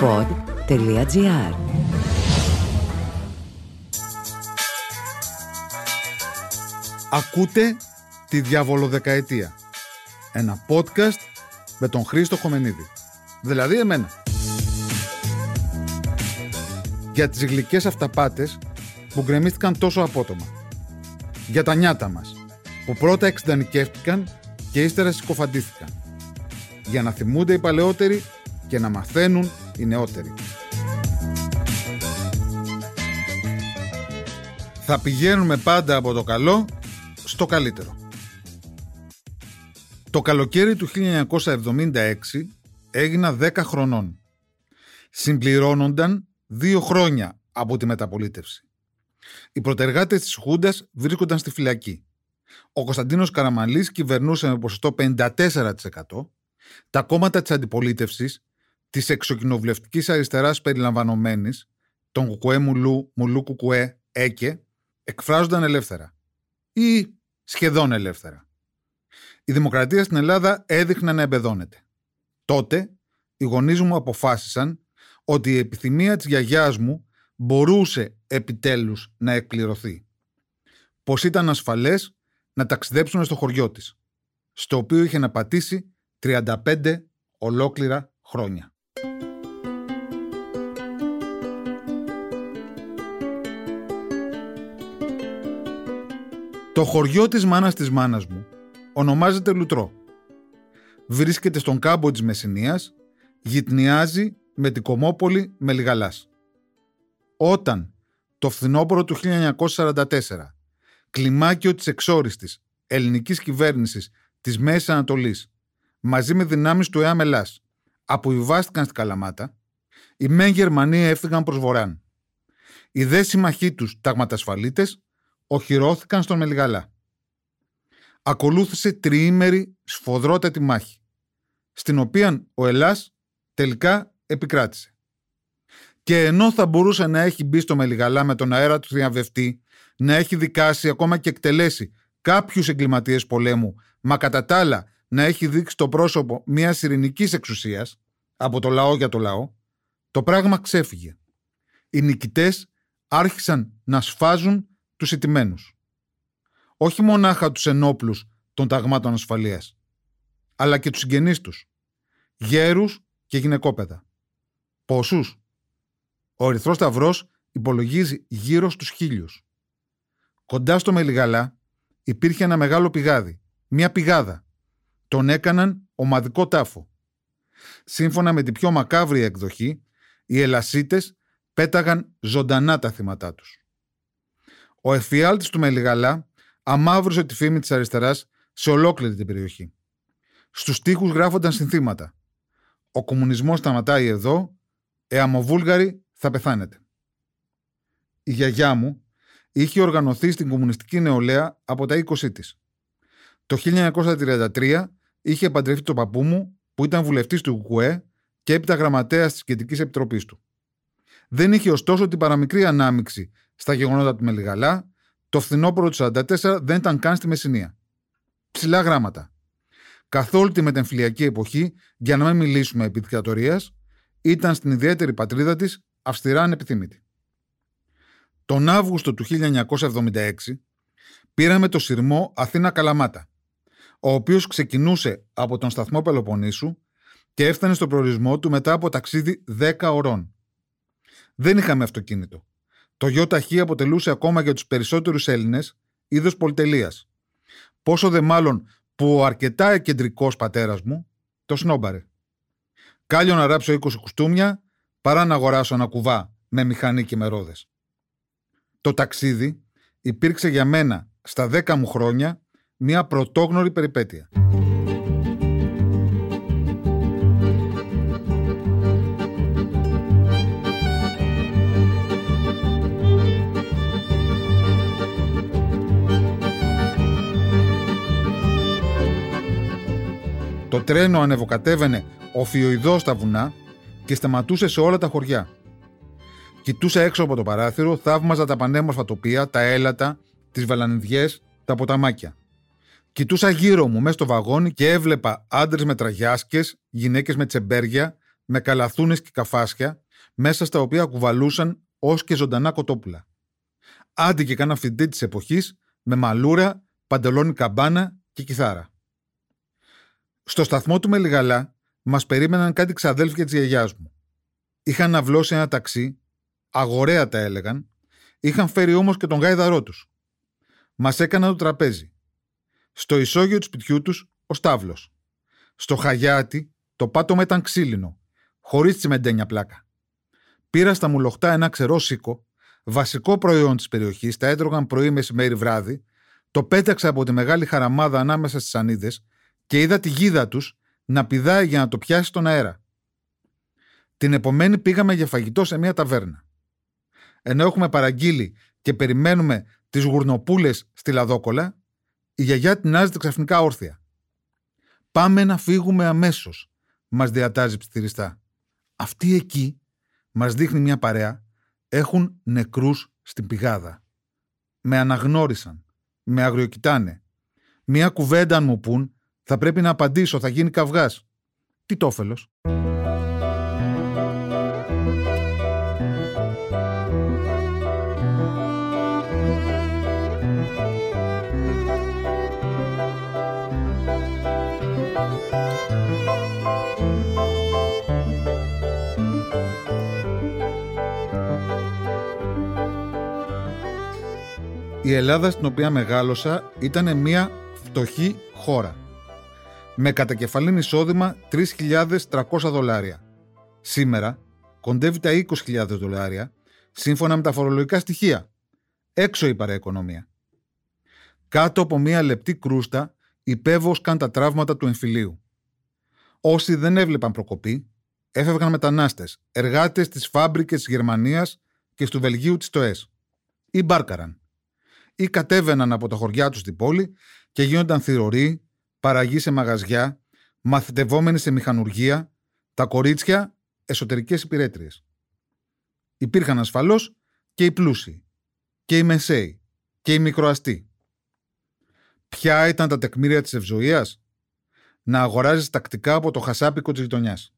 pod.gr Ακούτε τη Διαβολοδεκαετία. Ένα podcast με τον Χρήστο Χομενίδη. Δηλαδή εμένα. Για τις γλυκές αυταπάτες που γκρεμίστηκαν τόσο απότομα. Για τα νιάτα μας που πρώτα εξντανικεύτηκαν και ύστερα συκοφαντήθηκαν. Για να θυμούνται οι παλαιότεροι και να μαθαίνουν οι νεότεροι. Θα πηγαίνουμε πάντα από το καλό στο καλύτερο. Το καλοκαίρι του 1976 έγινα 10 χρονών. Συμπληρώνονταν δύο χρόνια από τη μεταπολίτευση. Οι προτεργάτες της Χούντας βρίσκονταν στη φυλακή. Ο Κωνσταντίνος Καραμαλής κυβερνούσε με ποσοστό 54%. Τα κόμματα της αντιπολίτευσης, της εξοκοινοβουλευτικής αριστεράς περιλαμβανομένης, τον Κουκουέ Μουλού, Μουλού Κουκουέ, Έκε, εκφράζονταν ελεύθερα. Ή σχεδόν ελεύθερα. Η δημοκρατία στην Ελλάδα έδειχνε να εμπεδώνεται. Τότε, οι γονείς μου αποφάσισαν ότι η επιθυμία της γιαγιάς μου μπορούσε επιτέλους να εκπληρωθεί. Πως ήταν ασφαλές να ταξιδέψουν στο χωριό της, στο οποίο είχε να πατήσει 35 ολόκληρα χρόνια. Το χωριό της μάνας της μάνας μου ονομάζεται Λουτρό. Βρίσκεται στον κάμπο της Μεσσηνίας, γυτνιάζει με την Κομόπολη με Λιγαλάς. Όταν το φθινόπωρο του 1944 κλιμάκιο της εξόριστης ελληνικής κυβέρνησης της Μέσης Ανατολής μαζί με δυνάμεις του ΕΑΜ Ελλάς αποβιβάστηκαν στην Καλαμάτα, οι μεν Γερμανοί έφυγαν προς Βορράν. Οι δε συμμαχοί τους ταγματασφαλίτες οχυρώθηκαν στον Μελιγαλά. Ακολούθησε τριήμερη σφοδρότατη μάχη, στην οποία ο Ελλάς τελικά επικράτησε. Και ενώ θα μπορούσε να έχει μπει στο Μελιγαλά με τον αέρα του διαβευτή, να έχει δικάσει ακόμα και εκτελέσει κάποιους εγκληματίες πολέμου, μα κατά τα άλλα να έχει δείξει το πρόσωπο μιας ειρηνικής εξουσίας από το λαό για το λαό, το πράγμα ξέφυγε. Οι νικητές άρχισαν να σφάζουν τους ιτημένους. Όχι μονάχα τους ενόπλους των ταγμάτων ασφαλείας, αλλά και τους συγγενείς τους, γέρους και γυναικόπαιδα. Πόσους; Ο Ερυθρός Σταυρός υπολογίζει γύρω στους χίλιους. Κοντά στο Μελιγαλά υπήρχε ένα μεγάλο πηγάδι, μια πηγάδα. Τον έκαναν ομαδικό τάφο. Σύμφωνα με την πιο μακάβρια εκδοχή, οι Ελασίτες πέταγαν ζωντανά τα θύματά τους. Ο εφιάλτης του Μελιγαλά αμάβρωσε τη φήμη της αριστεράς σε ολόκληρη την περιοχή. Στους τοίχους γράφονταν συνθήματα. Ο κομμουνισμός σταματάει εδώ, εαμοβούλγαροι θα πεθάνετε. Η γιαγιά μου είχε οργανωθεί στην κομμουνιστική νεολαία από τα 20 της. Το 1933 είχε παντρευτεί το παππού μου που ήταν βουλευτής του ΚΚΕ και έπειτα γραμματέας της Κεντρικής Επιτροπής του. Δεν είχε ωστόσο την παραμικρή ανάμειξη στα γεγονότα του Μελιγαλά, το φθινόπωρο του 1944 δεν ήταν καν στη Μεσσηνία. Ψηλά γράμματα. Καθ' όλη τη μετεμφυλιακή εποχή, για να μην μιλήσουμε επί δικτατορίας, ήταν στην ιδιαίτερη πατρίδα της αυστηρά ανεπιθύμητη. Τον Αύγουστο του 1976 πήραμε το σειρμό Αθήνα-Καλαμάτα, ο οποίος ξεκινούσε από τον σταθμό Πελοποννήσου και έφτανε στο προορισμό του μετά από ταξίδι 10 ωρών. Δεν είχαμε αυτοκίνητο. Το ΙΧ αποτελούσε ακόμα για τους περισσότερους Έλληνες είδος πολυτελείας. Πόσο δε μάλλον που ο αρκετά κεντρικός πατέρας μου το σνόμπαρε. Κάλιο να ράψω 20 κουστούμια παρά να αγοράσω ένα κουβά με μηχανή και με ρόδες. Το ταξίδι υπήρξε για μένα στα 10 μου χρόνια μια πρωτόγνωρη περιπέτεια. Το τρένο ανεβοκατέβαινε οφιοειδώς στα βουνά και σταματούσε σε όλα τα χωριά. Κοιτούσα έξω από το παράθυρο, θαύμαζα τα πανέμορφα τοπία, τα έλατα, τις βαλανιδιές, τα ποταμάκια. Κοιτούσα γύρω μου μέσα στο βαγόνι και έβλεπα άντρες με τραγιάσκες, γυναίκες με τσεμπέρια, με καλαθούνες και καφάσια, μέσα στα οποία κουβαλούσαν ως και ζωντανά κοτόπουλα. Άντι και κάνα φοιτητή της εποχής, με μαλούρα, παντελόνι καμπάνα και κιθάρα. Στο σταθμό του Μελιγαλά μας περίμεναν κάτι ξαδέλφια της γιαγιάς μου. Είχαν αυλώσει ένα ταξί, αγορέα τα έλεγαν, είχαν φέρει όμως και τον γάιδαρό τους. Μας έκαναν το τραπέζι. Στο ισόγειο του σπιτιού τους, ο Στάβλος. Στο Χαγιάτι, το πάτωμα ήταν ξύλινο, χωρίς τσιμεντένια πλάκα. Πήρα στα μουλοχτά ένα ξερό σίκο, βασικό προϊόν της περιοχής, τα έτρωγαν πρωί, μεσημέρι, βράδυ, το πέταξα από τη μεγάλη χαραμάδα ανάμεσα στις ανίδες και είδα τη γίδα τους να πηδάει για να το πιάσει στον αέρα. Την επομένη πήγαμε για φαγητό σε μια ταβέρνα. Ενώ έχουμε παραγγείλει και περιμένουμε τις γουρνοπούλες στη Λαδόκολα, η γιαγιά τεινάζεται ξαφνικά όρθια. Πάμε να φύγουμε αμέσως, μας διατάζει ψιθυριστά. Αυτοί εκεί, μας δείχνει μια παρέα, έχουν νεκρούς στην πηγάδα. Με αναγνώρισαν. Με αγριοκοιτάνε. Μια κουβέντα αν μου πούν, θα πρέπει να απαντήσω, θα γίνει καυγάς. Τι τόφελος. Η Ελλάδα στην οποία μεγάλωσα ήταν μια φτωχή χώρα. Με κατακεφαλήν εισόδημα 3.300 δολάρια. Σήμερα κοντεύει τα 20.000 δολάρια σύμφωνα με τα φορολογικά στοιχεία. Έξω η παραοικονομία. Κάτω από μια λεπτή κρούστα υπέβοσκαν τα τραύματα του εμφυλίου. Όσοι δεν έβλεπαν προκοπή, έφευγαν μετανάστες, εργάτες της φάμπρικες της Γερμανίας και του Βελγίου της ΤΟΕΣ. Ή μπάρκαραν ή κατέβαιναν από τα χωριά τους στην πόλη και γίνονταν θηροροί, παραγεί σε μαγαζιά, μαθητευόμενοι σε μηχανουργία, τα κορίτσια εσωτερικές υπηρέτριες. Υπήρχαν ασφαλώς και οι πλούσιοι, και οι μεσαίοι, και οι μικροαστοί. Ποια ήταν τα τεκμήρια της ευζοίας, να αγοράζεις τακτικά από το χασάπικο της γειτονιάς.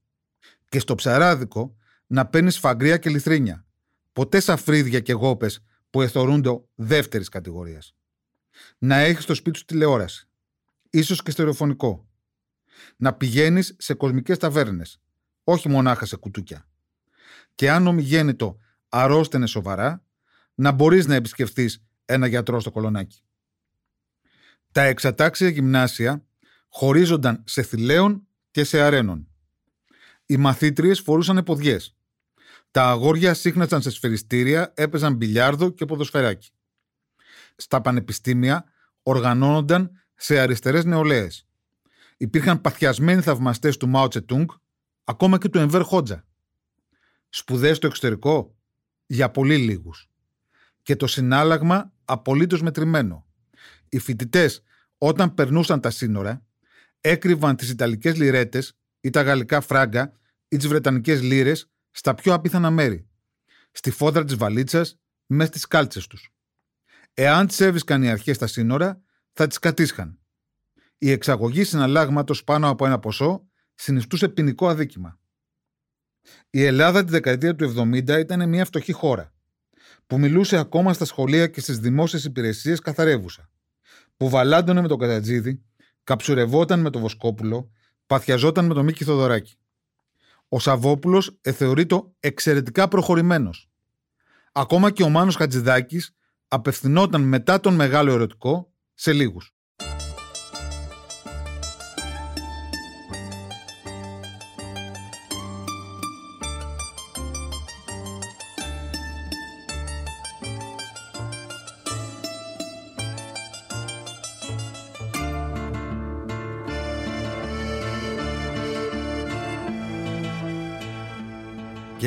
Και στο ψαράδικο να παίρνεις φαγκρία και λιθρίνια. Ποτέ σαφρίδια και γόπες που εθωρούνται δεύτερης κατηγορίας. Να έχεις στο σπίτι σου τηλεόραση. Ίσως και στερεοφωνικό. Να πηγαίνεις σε κοσμικές ταβέρνες. Όχι μονάχα σε κουτούκια. Και αν ομιγέννητο αρρώστενε σοβαρά, να μπορείς να επισκεφθείς ένα γιατρό στο κολονάκι. Τα εξατάξια γυμνάσια χωρίζονταν σε θηλαίων και σε αρένων. Οι μαθήτριες φορούσαν εποδιές τα αγόρια σύχνασαν σε σφαιριστήρια, έπαιζαν μπιλιάρδο και ποδοσφαιράκι. Στα πανεπιστήμια οργανώνονταν σε αριστερές νεολαίες. Υπήρχαν παθιασμένοι θαυμαστές του Μάο Τσετούγκ, ακόμα και του Εμβέρ Χότζα. Σπουδές στο εξωτερικό, για πολύ λίγους. Και το συνάλλαγμα απολύτως μετρημένο. Οι φοιτητές, όταν περνούσαν τα σύνορα, έκρυβαν τις Ιταλικές λιρέτες ή τα γαλλικά φράγκα ή τις Βρετανικές λίρες στα πιο απίθανα μέρη. Στη φόδρα της βαλίτσας, μέσα στι κάλτσες τους. Εάν τις έβρισκαν οι αρχές στα σύνορα, θα τις κατήσχαν. Η εξαγωγή συναλλάγματος πάνω από ένα ποσό συνιστούσε ποινικό αδίκημα. Η Ελλάδα τη δεκαετία του 70 ήταν μια φτωχή χώρα, που μιλούσε ακόμα στα σχολεία και στις δημόσιες υπηρεσίες καθαρεύουσα, που βαλάντωνε με τον Κατατζίδη, καψουρευόταν με τον Βοσκόπουλο, παθιαζόταν με τον Μίκη Θοδωράκη ο Σαββόπουλος εθεωρείται εξαιρετικά προχωρημένος. Ακόμα και ο Μάνος Χατζηδάκης απευθυνόταν μετά τον μεγάλο ερωτικό σε λίγους.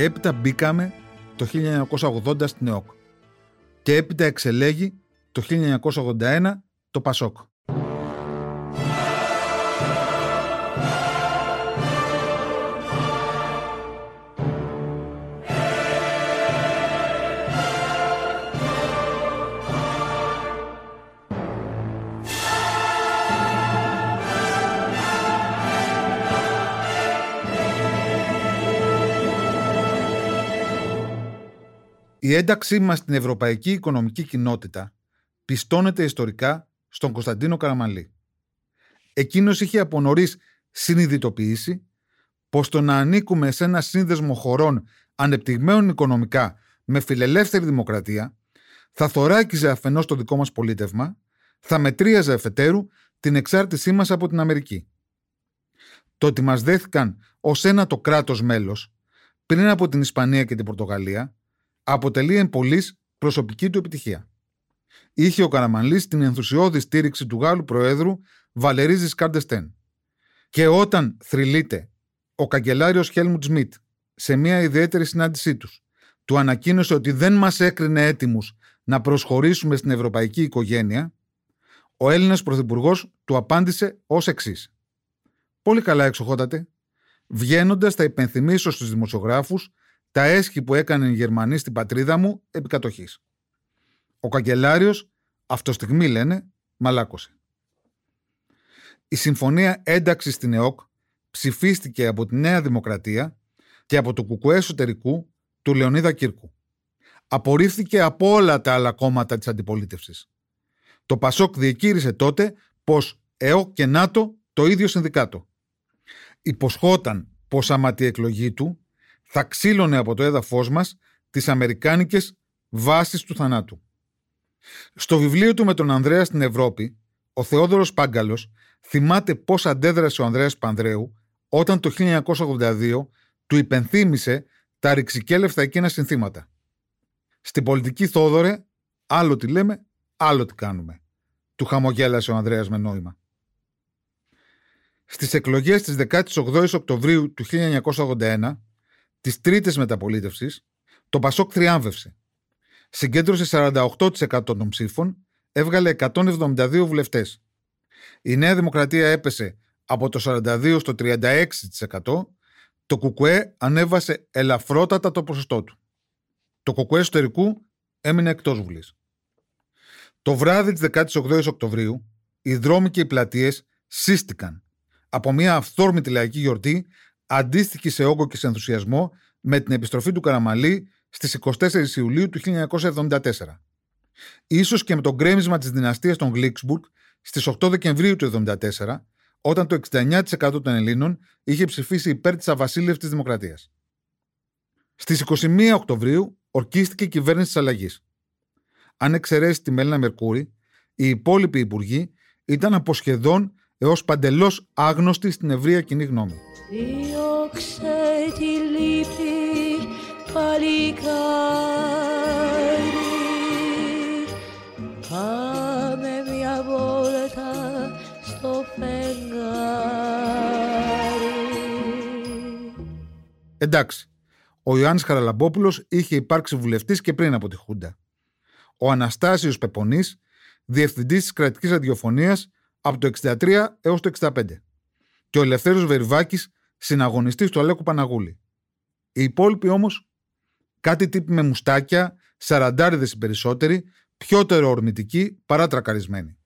Και έπειτα μπήκαμε το 1980 στην ΕΟΚ. Και έπειτα εξελέγει το 1981 το ΠΑΣΟΚ. Η ένταξή μας στην Ευρωπαϊκή Οικονομική Κοινότητα πιστώνεται ιστορικά στον Κωνσταντίνο Καραμαλή. Εκείνος είχε από νωρίς συνειδητοποιήσει πως το να ανήκουμε σε ένα σύνδεσμο χωρών ανεπτυγμένων οικονομικά με φιλελεύθερη δημοκρατία θα θωράκιζε αφενός το δικό μας πολίτευμα, θα μετρίαζε εφετέρου την εξάρτησή μας από την Αμερική. Το ότι μας δέθηκαν ως ένα το κράτος μέλος πριν από την Ισπανία και την Πορτογαλία αποτελεί εν πολλής προσωπική του επιτυχία. Είχε ο Καραμανλής την ενθουσιώδη στήριξη του Γάλλου Προέδρου Βαλερίζη Καρντεστέν. Και όταν θρυλείται ο καγκελάριος Χέλμουντ Σμιτ σε μια ιδιαίτερη συνάντησή τους του ανακοίνωσε ότι δεν μας έκρινε έτοιμους να προσχωρήσουμε στην ευρωπαϊκή οικογένεια, ο Έλληνας Πρωθυπουργός του απάντησε ως εξής. Πολύ καλά εξοχότατε. Βγαίνοντας θα υπενθυμίσω στους δημοσιογράφους τα έσχη που έκανε οι Γερμανοί στην πατρίδα μου επί κατοχής. Ο καγκελάριος, αυτός στιγμή λένε, μαλάκωσε. Η συμφωνία ένταξης στην ΕΟΚ ψηφίστηκε από τη Νέα Δημοκρατία και από το κουκουέ εσωτερικού του Λεωνίδα Κύρκου. Απορρίφθηκε από όλα τα άλλα κόμματα της αντιπολίτευσης. Το Πασόκ διεκήρυσε τότε πως ΕΟΚ και ΝΑΤΟ το ίδιο συνδικάτο. Υποσχόταν πως άμα τη εκλογή του θα ξύλωνε από το έδαφος μας τις αμερικάνικες βάσεις του θανάτου. Στο βιβλίο του με τον Ανδρέας στην Ευρώπη, ο Θεόδωρος Πάγκαλος θυμάται πώς αντέδρασε ο Ανδρέας Πανδρέου όταν το 1982 του υπενθύμησε τα ρηξικέλευτα εκείνα συνθήματα. Στην πολιτική Θόδωρε, άλλο τι λέμε, άλλο τι κάνουμε. Του χαμογέλασε ο Ανδρέας με νόημα. Στις εκλογές της 18 Οκτωβρίου του 1981, τις τρίτες μεταπολίτευσης, το Πασόκ θριάμβευσε. Συγκέντρωσε 48% των ψήφων, έβγαλε 172 βουλευτές. Η Νέα Δημοκρατία έπεσε από το 42% στο 36%, το ΚΚΕ ανέβασε ελαφρότατα το ποσοστό του. Το ΚΚΕ εσωτερικού έμεινε εκτός Βουλής. Το βράδυ της 18 Οκτωβρίου, οι δρόμοι και οι πλατείες σύστηκαν από μια αυθόρμητη λαϊκή γιορτή αντίστοιχη σε όγκο και σε ενθουσιασμό με την επιστροφή του Καραμαλή στις 24 Ιουλίου του 1974. Ίσως και με το γκρέμισμα της δυναστείας των Γλίξμπουργκ στις 8 Δεκεμβρίου του 1974, όταν το 69% των Ελλήνων είχε ψηφίσει υπέρ της αβασίλευτης δημοκρατίας. Στις 21 Οκτωβρίου ορκίστηκε η κυβέρνηση της αλλαγής. Αν εξαιρέσει τη Μέλνα Μερκούρη, οι υπόλοιποι υπουργοί ήταν από σχεδόν έως παντελώς άγνωστοι στην ευρεία κοινή γνώμη. Διώξε τη λύπη παλικάρι Πάμε μια βόλτα στο φεγγάρι Εντάξει, ο Ιωάννης Χαραλαμπόπουλος είχε υπάρξει βουλευτής και πριν από τη Χούντα. Ο Αναστάσιος Πεπονής, διευθυντής της κρατικής ραδιοφωνίας από το 63 έως το 65 και ο Ελευθέρος Βερβάκης συναγωνιστής του Αλέκου Παναγούλη. Οι υπόλοιποι όμως κάτι τύποι με μουστάκια, σαραντάριδες οι περισσότεροι, πιότερο ορμητικοί παρά τρακαρισμένοι.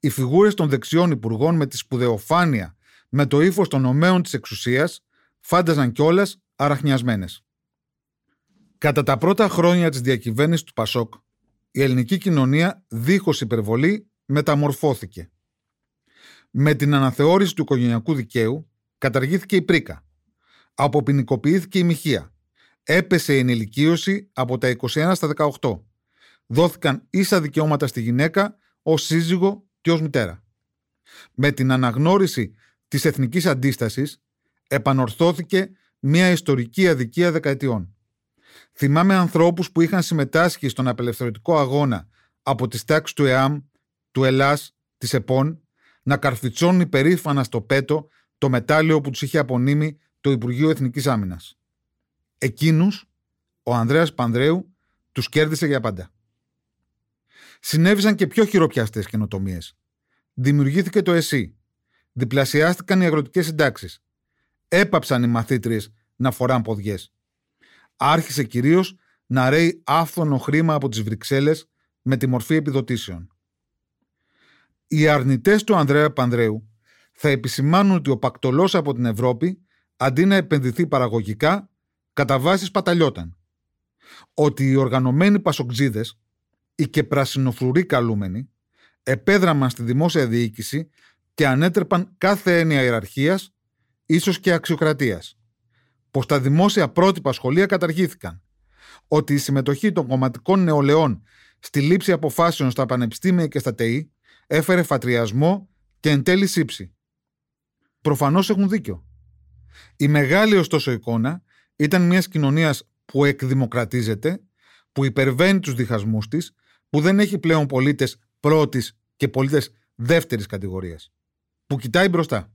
Οι φιγούρες των δεξιών υπουργών με τη σπουδαιοφάνεια, με το ύφος των ομέων της εξουσίας, φάνταζαν κιόλας αραχνιασμένες. Κατά τα πρώτα χρόνια της διακυβέρνησης του Πασόκ, η ελληνική κοινωνία δίχως υπερβολή μεταμορφώθηκε. Με την αναθεώρηση του οικογενειακού δικαίου καταργήθηκε η πρίκα. Αποποινικοποιήθηκε η μοιχεία. Έπεσε η ενηλικίωση από τα 21 στα 18. Δόθηκαν ίσα δικαιώματα στη γυναίκα ως σύζυγο και ως μητέρα. Με την αναγνώριση της εθνικής αντίστασης επανορθώθηκε μια ιστορική αδικία δεκαετιών. Θυμάμαι ανθρώπους που είχαν συμμετάσχει στον απελευθερωτικό αγώνα από τις τάξεις του ΕΑΜ, του ΕΛΑΣ, της ΕΠΟΝ να καρφιτσώνουν υπερήφανα στο πέτο το μετάλλιο που τους είχε απονείμει το Υπουργείο Εθνικής Άμυνας. Εκείνους, ο Ανδρέας Πανδρέου, τους κέρδισε για πάντα. Συνέβησαν και πιο χειροπιαστές καινοτομίες. Δημιουργήθηκε το ΕΣΥ. Διπλασιάστηκαν οι αγροτικές συντάξεις. Έπαψαν οι μαθήτριες να φοράν ποδιές. Άρχισε κυρίως να ρέει άφθονο χρήμα από τις Βρυξέλλες με τη μορφή επιδοτήσεων. Οι αρνητές του Ανδρέα Πανδρέου θα επισημάνουν ότι ο πακτολός από την Ευρώπη, αντί να επενδυθεί παραγωγικά, κατά βάση παταλιόταν. ότι οι οργανωμένοι πασοκτζίδες, οι και πρασινοφρουροί καλούμενοι, επέδραμαν στη δημόσια διοίκηση και ανέτρεπαν κάθε έννοια ιεραρχίας, ίσως και αξιοκρατίας. Πως τα δημόσια πρότυπα σχολεία καταργήθηκαν. Ότι η συμμετοχή των κομματικών νεολαίων στη λήψη αποφάσεων στα πανεπιστήμια και στα ΤΕΗ έφερε φατριασμό και εν τέλει σύψη. Προφανώς έχουν δίκιο. Η μεγάλη ωστόσο εικόνα ήταν μιας κοινωνίας που εκδημοκρατίζεται, που υπερβαίνει τους διχασμούς της, που δεν έχει πλέον πολίτες πρώτης και πολίτες δεύτερης κατηγορίας. Που κοιτάει μπροστά.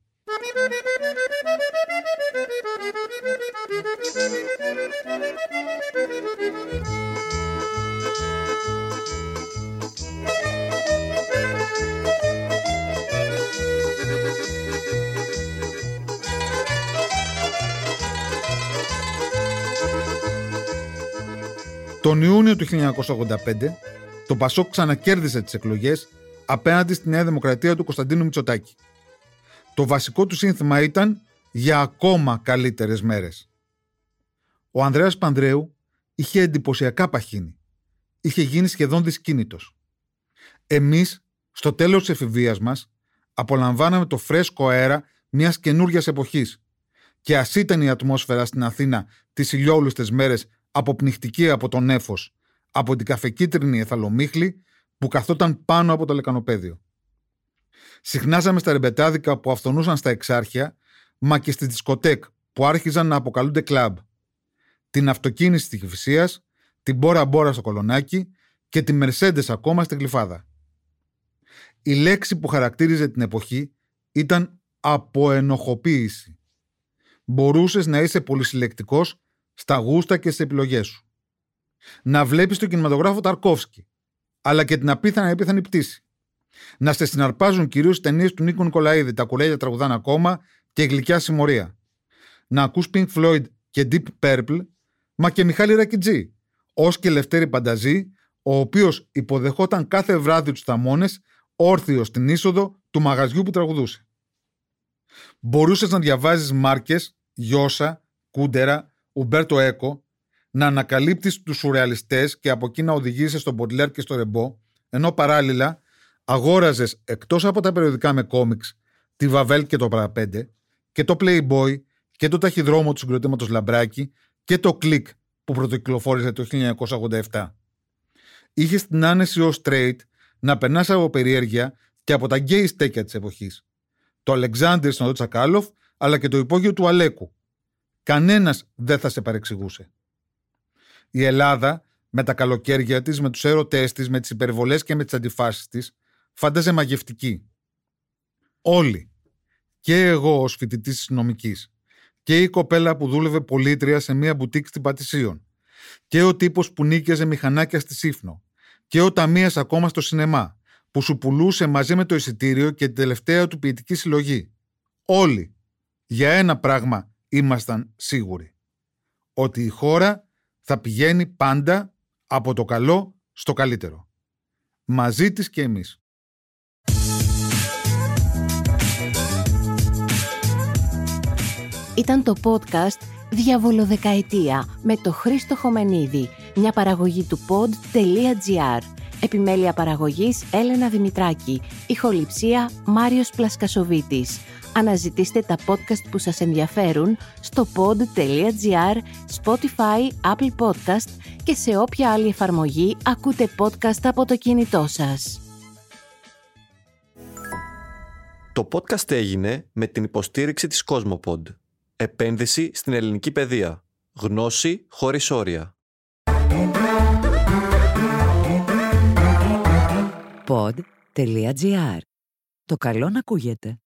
Τον Ιούνιο του 1985, το Πασόκ ξανακέρδισε τις εκλογές απέναντι στη Νέα Δημοκρατία του Κωνσταντίνου Μητσοτάκη. Το βασικό του σύνθημα ήταν για ακόμα καλύτερες μέρες. Ο Ανδρέας Πανδρέου είχε εντυπωσιακά παχύνει. Είχε γίνει σχεδόν δυσκίνητος. Εμείς, στο τέλος της εφηβείας μας, απολαμβάναμε το φρέσκο αέρα μιας καινούργιας εποχής και ας ήταν η ατμόσφαιρα στην Αθήνα τις ηλιόλουστες μέρες αποπνιχτική από τον έφος, από την καφεκίτρινη εθαλομίχλη που καθόταν πάνω από το λεκανοπέδιο. Συχνάζαμε στα ρεμπετάδικα που αυθονούσαν στα εξάρχεια, μα και στη δισκοτέκ που άρχιζαν να αποκαλούνται κλαμπ. Την αυτοκίνηση της Κυφυσία, την μπόρα μπόρα στο κολονάκι και τη Μερσέντες ακόμα στην Γλυφάδα. Η λέξη που χαρακτήριζε την εποχή ήταν αποενοχοποίηση. Μπορούσες να είσαι πολυσυλλεκτικός στα γούστα και στις επιλογές σου. Να βλέπεις τον κινηματογράφο Ταρκόφσκι, αλλά και την απίθανα επίθανη πτήση. Να σε συναρπάζουν κυρίως ταινίες του Νίκου Νικολαίδη, τα κουλέλια τραγουδάνε ακόμα και η γλυκιά συμμορία. Να ακούς Pink Floyd και Deep Purple, μα και Μιχάλη Ρακιτζή, ως και Λευτέρη Πανταζή, ο οποίος υποδεχόταν κάθε βράδυ τους θαμώνες όρθιος στην είσοδο του μαγαζιού που τραγουδούσε. Μπορούσες να διαβάζεις μάρκες, Γιώσα, Κούντερα, Ουμπέρτο Έκο να ανακαλύπτεις τους σουρεαλιστές και από εκεί να οδηγήσεις στον Μποντλέρ και στο Ρεμπό, ενώ παράλληλα αγόραζες εκτός από τα περιοδικά με κόμιξ, τη Βαβέλ και το Παραπέντε, και το Playboy και το ταχυδρόμο του συγκροτήματος Λαμπράκη και το Click που πρωτοκυκλοφόρησε το 1987. Είχες την άνεση ως straight να περνάς από περιέργεια και από τα γκέι στέκια της εποχής. Το Αλεξάνδρ στην Τσακάλωφ, αλλά και το υπόγειο του Αλέκου, κανένας δεν θα σε παρεξηγούσε. Η Ελλάδα, με τα καλοκαίρια της, με τους έρωτές της, με τις υπερβολές και με τις αντιφάσεις της, φάνταζε μαγευτική. Όλοι, και εγώ ως φοιτητής της νομικής, και η κοπέλα που δούλευε πωλήτρια σε μία μπουτίκ στην Πατησίων, και ο τύπος που νοίκιαζε μηχανάκια στη Σίφνο, και ο ταμείας ακόμα στο σινεμά, που σου πουλούσε μαζί με το εισιτήριο και την τελευταία του ποιητική συλλογή. Όλοι, για ένα πράγμα ήμασταν σίγουροι. Ότι η χώρα θα πηγαίνει πάντα από το καλό στο καλύτερο. Μαζί της και εμείς. Ήταν το podcast «Διαβολοδεκαετία» με το Χρήστο Χομενίδη, μια παραγωγή του pod.gr. Επιμέλεια παραγωγής Έλενα Δημητράκη. Ηχοληψία Μάριος Πλασκασοβίτης. Αναζητήστε τα podcast που σας ενδιαφέρουν στο pod.gr, Spotify, Apple Podcast και σε όποια άλλη εφαρμογή ακούτε podcast από το κινητό σας. Το podcast έγινε με την υποστήριξη της Cosmopod. Επένδυση στην ελληνική παιδεία. Γνώση χωρίς όρια. Pod.gr. Το καλό να ακούγεται.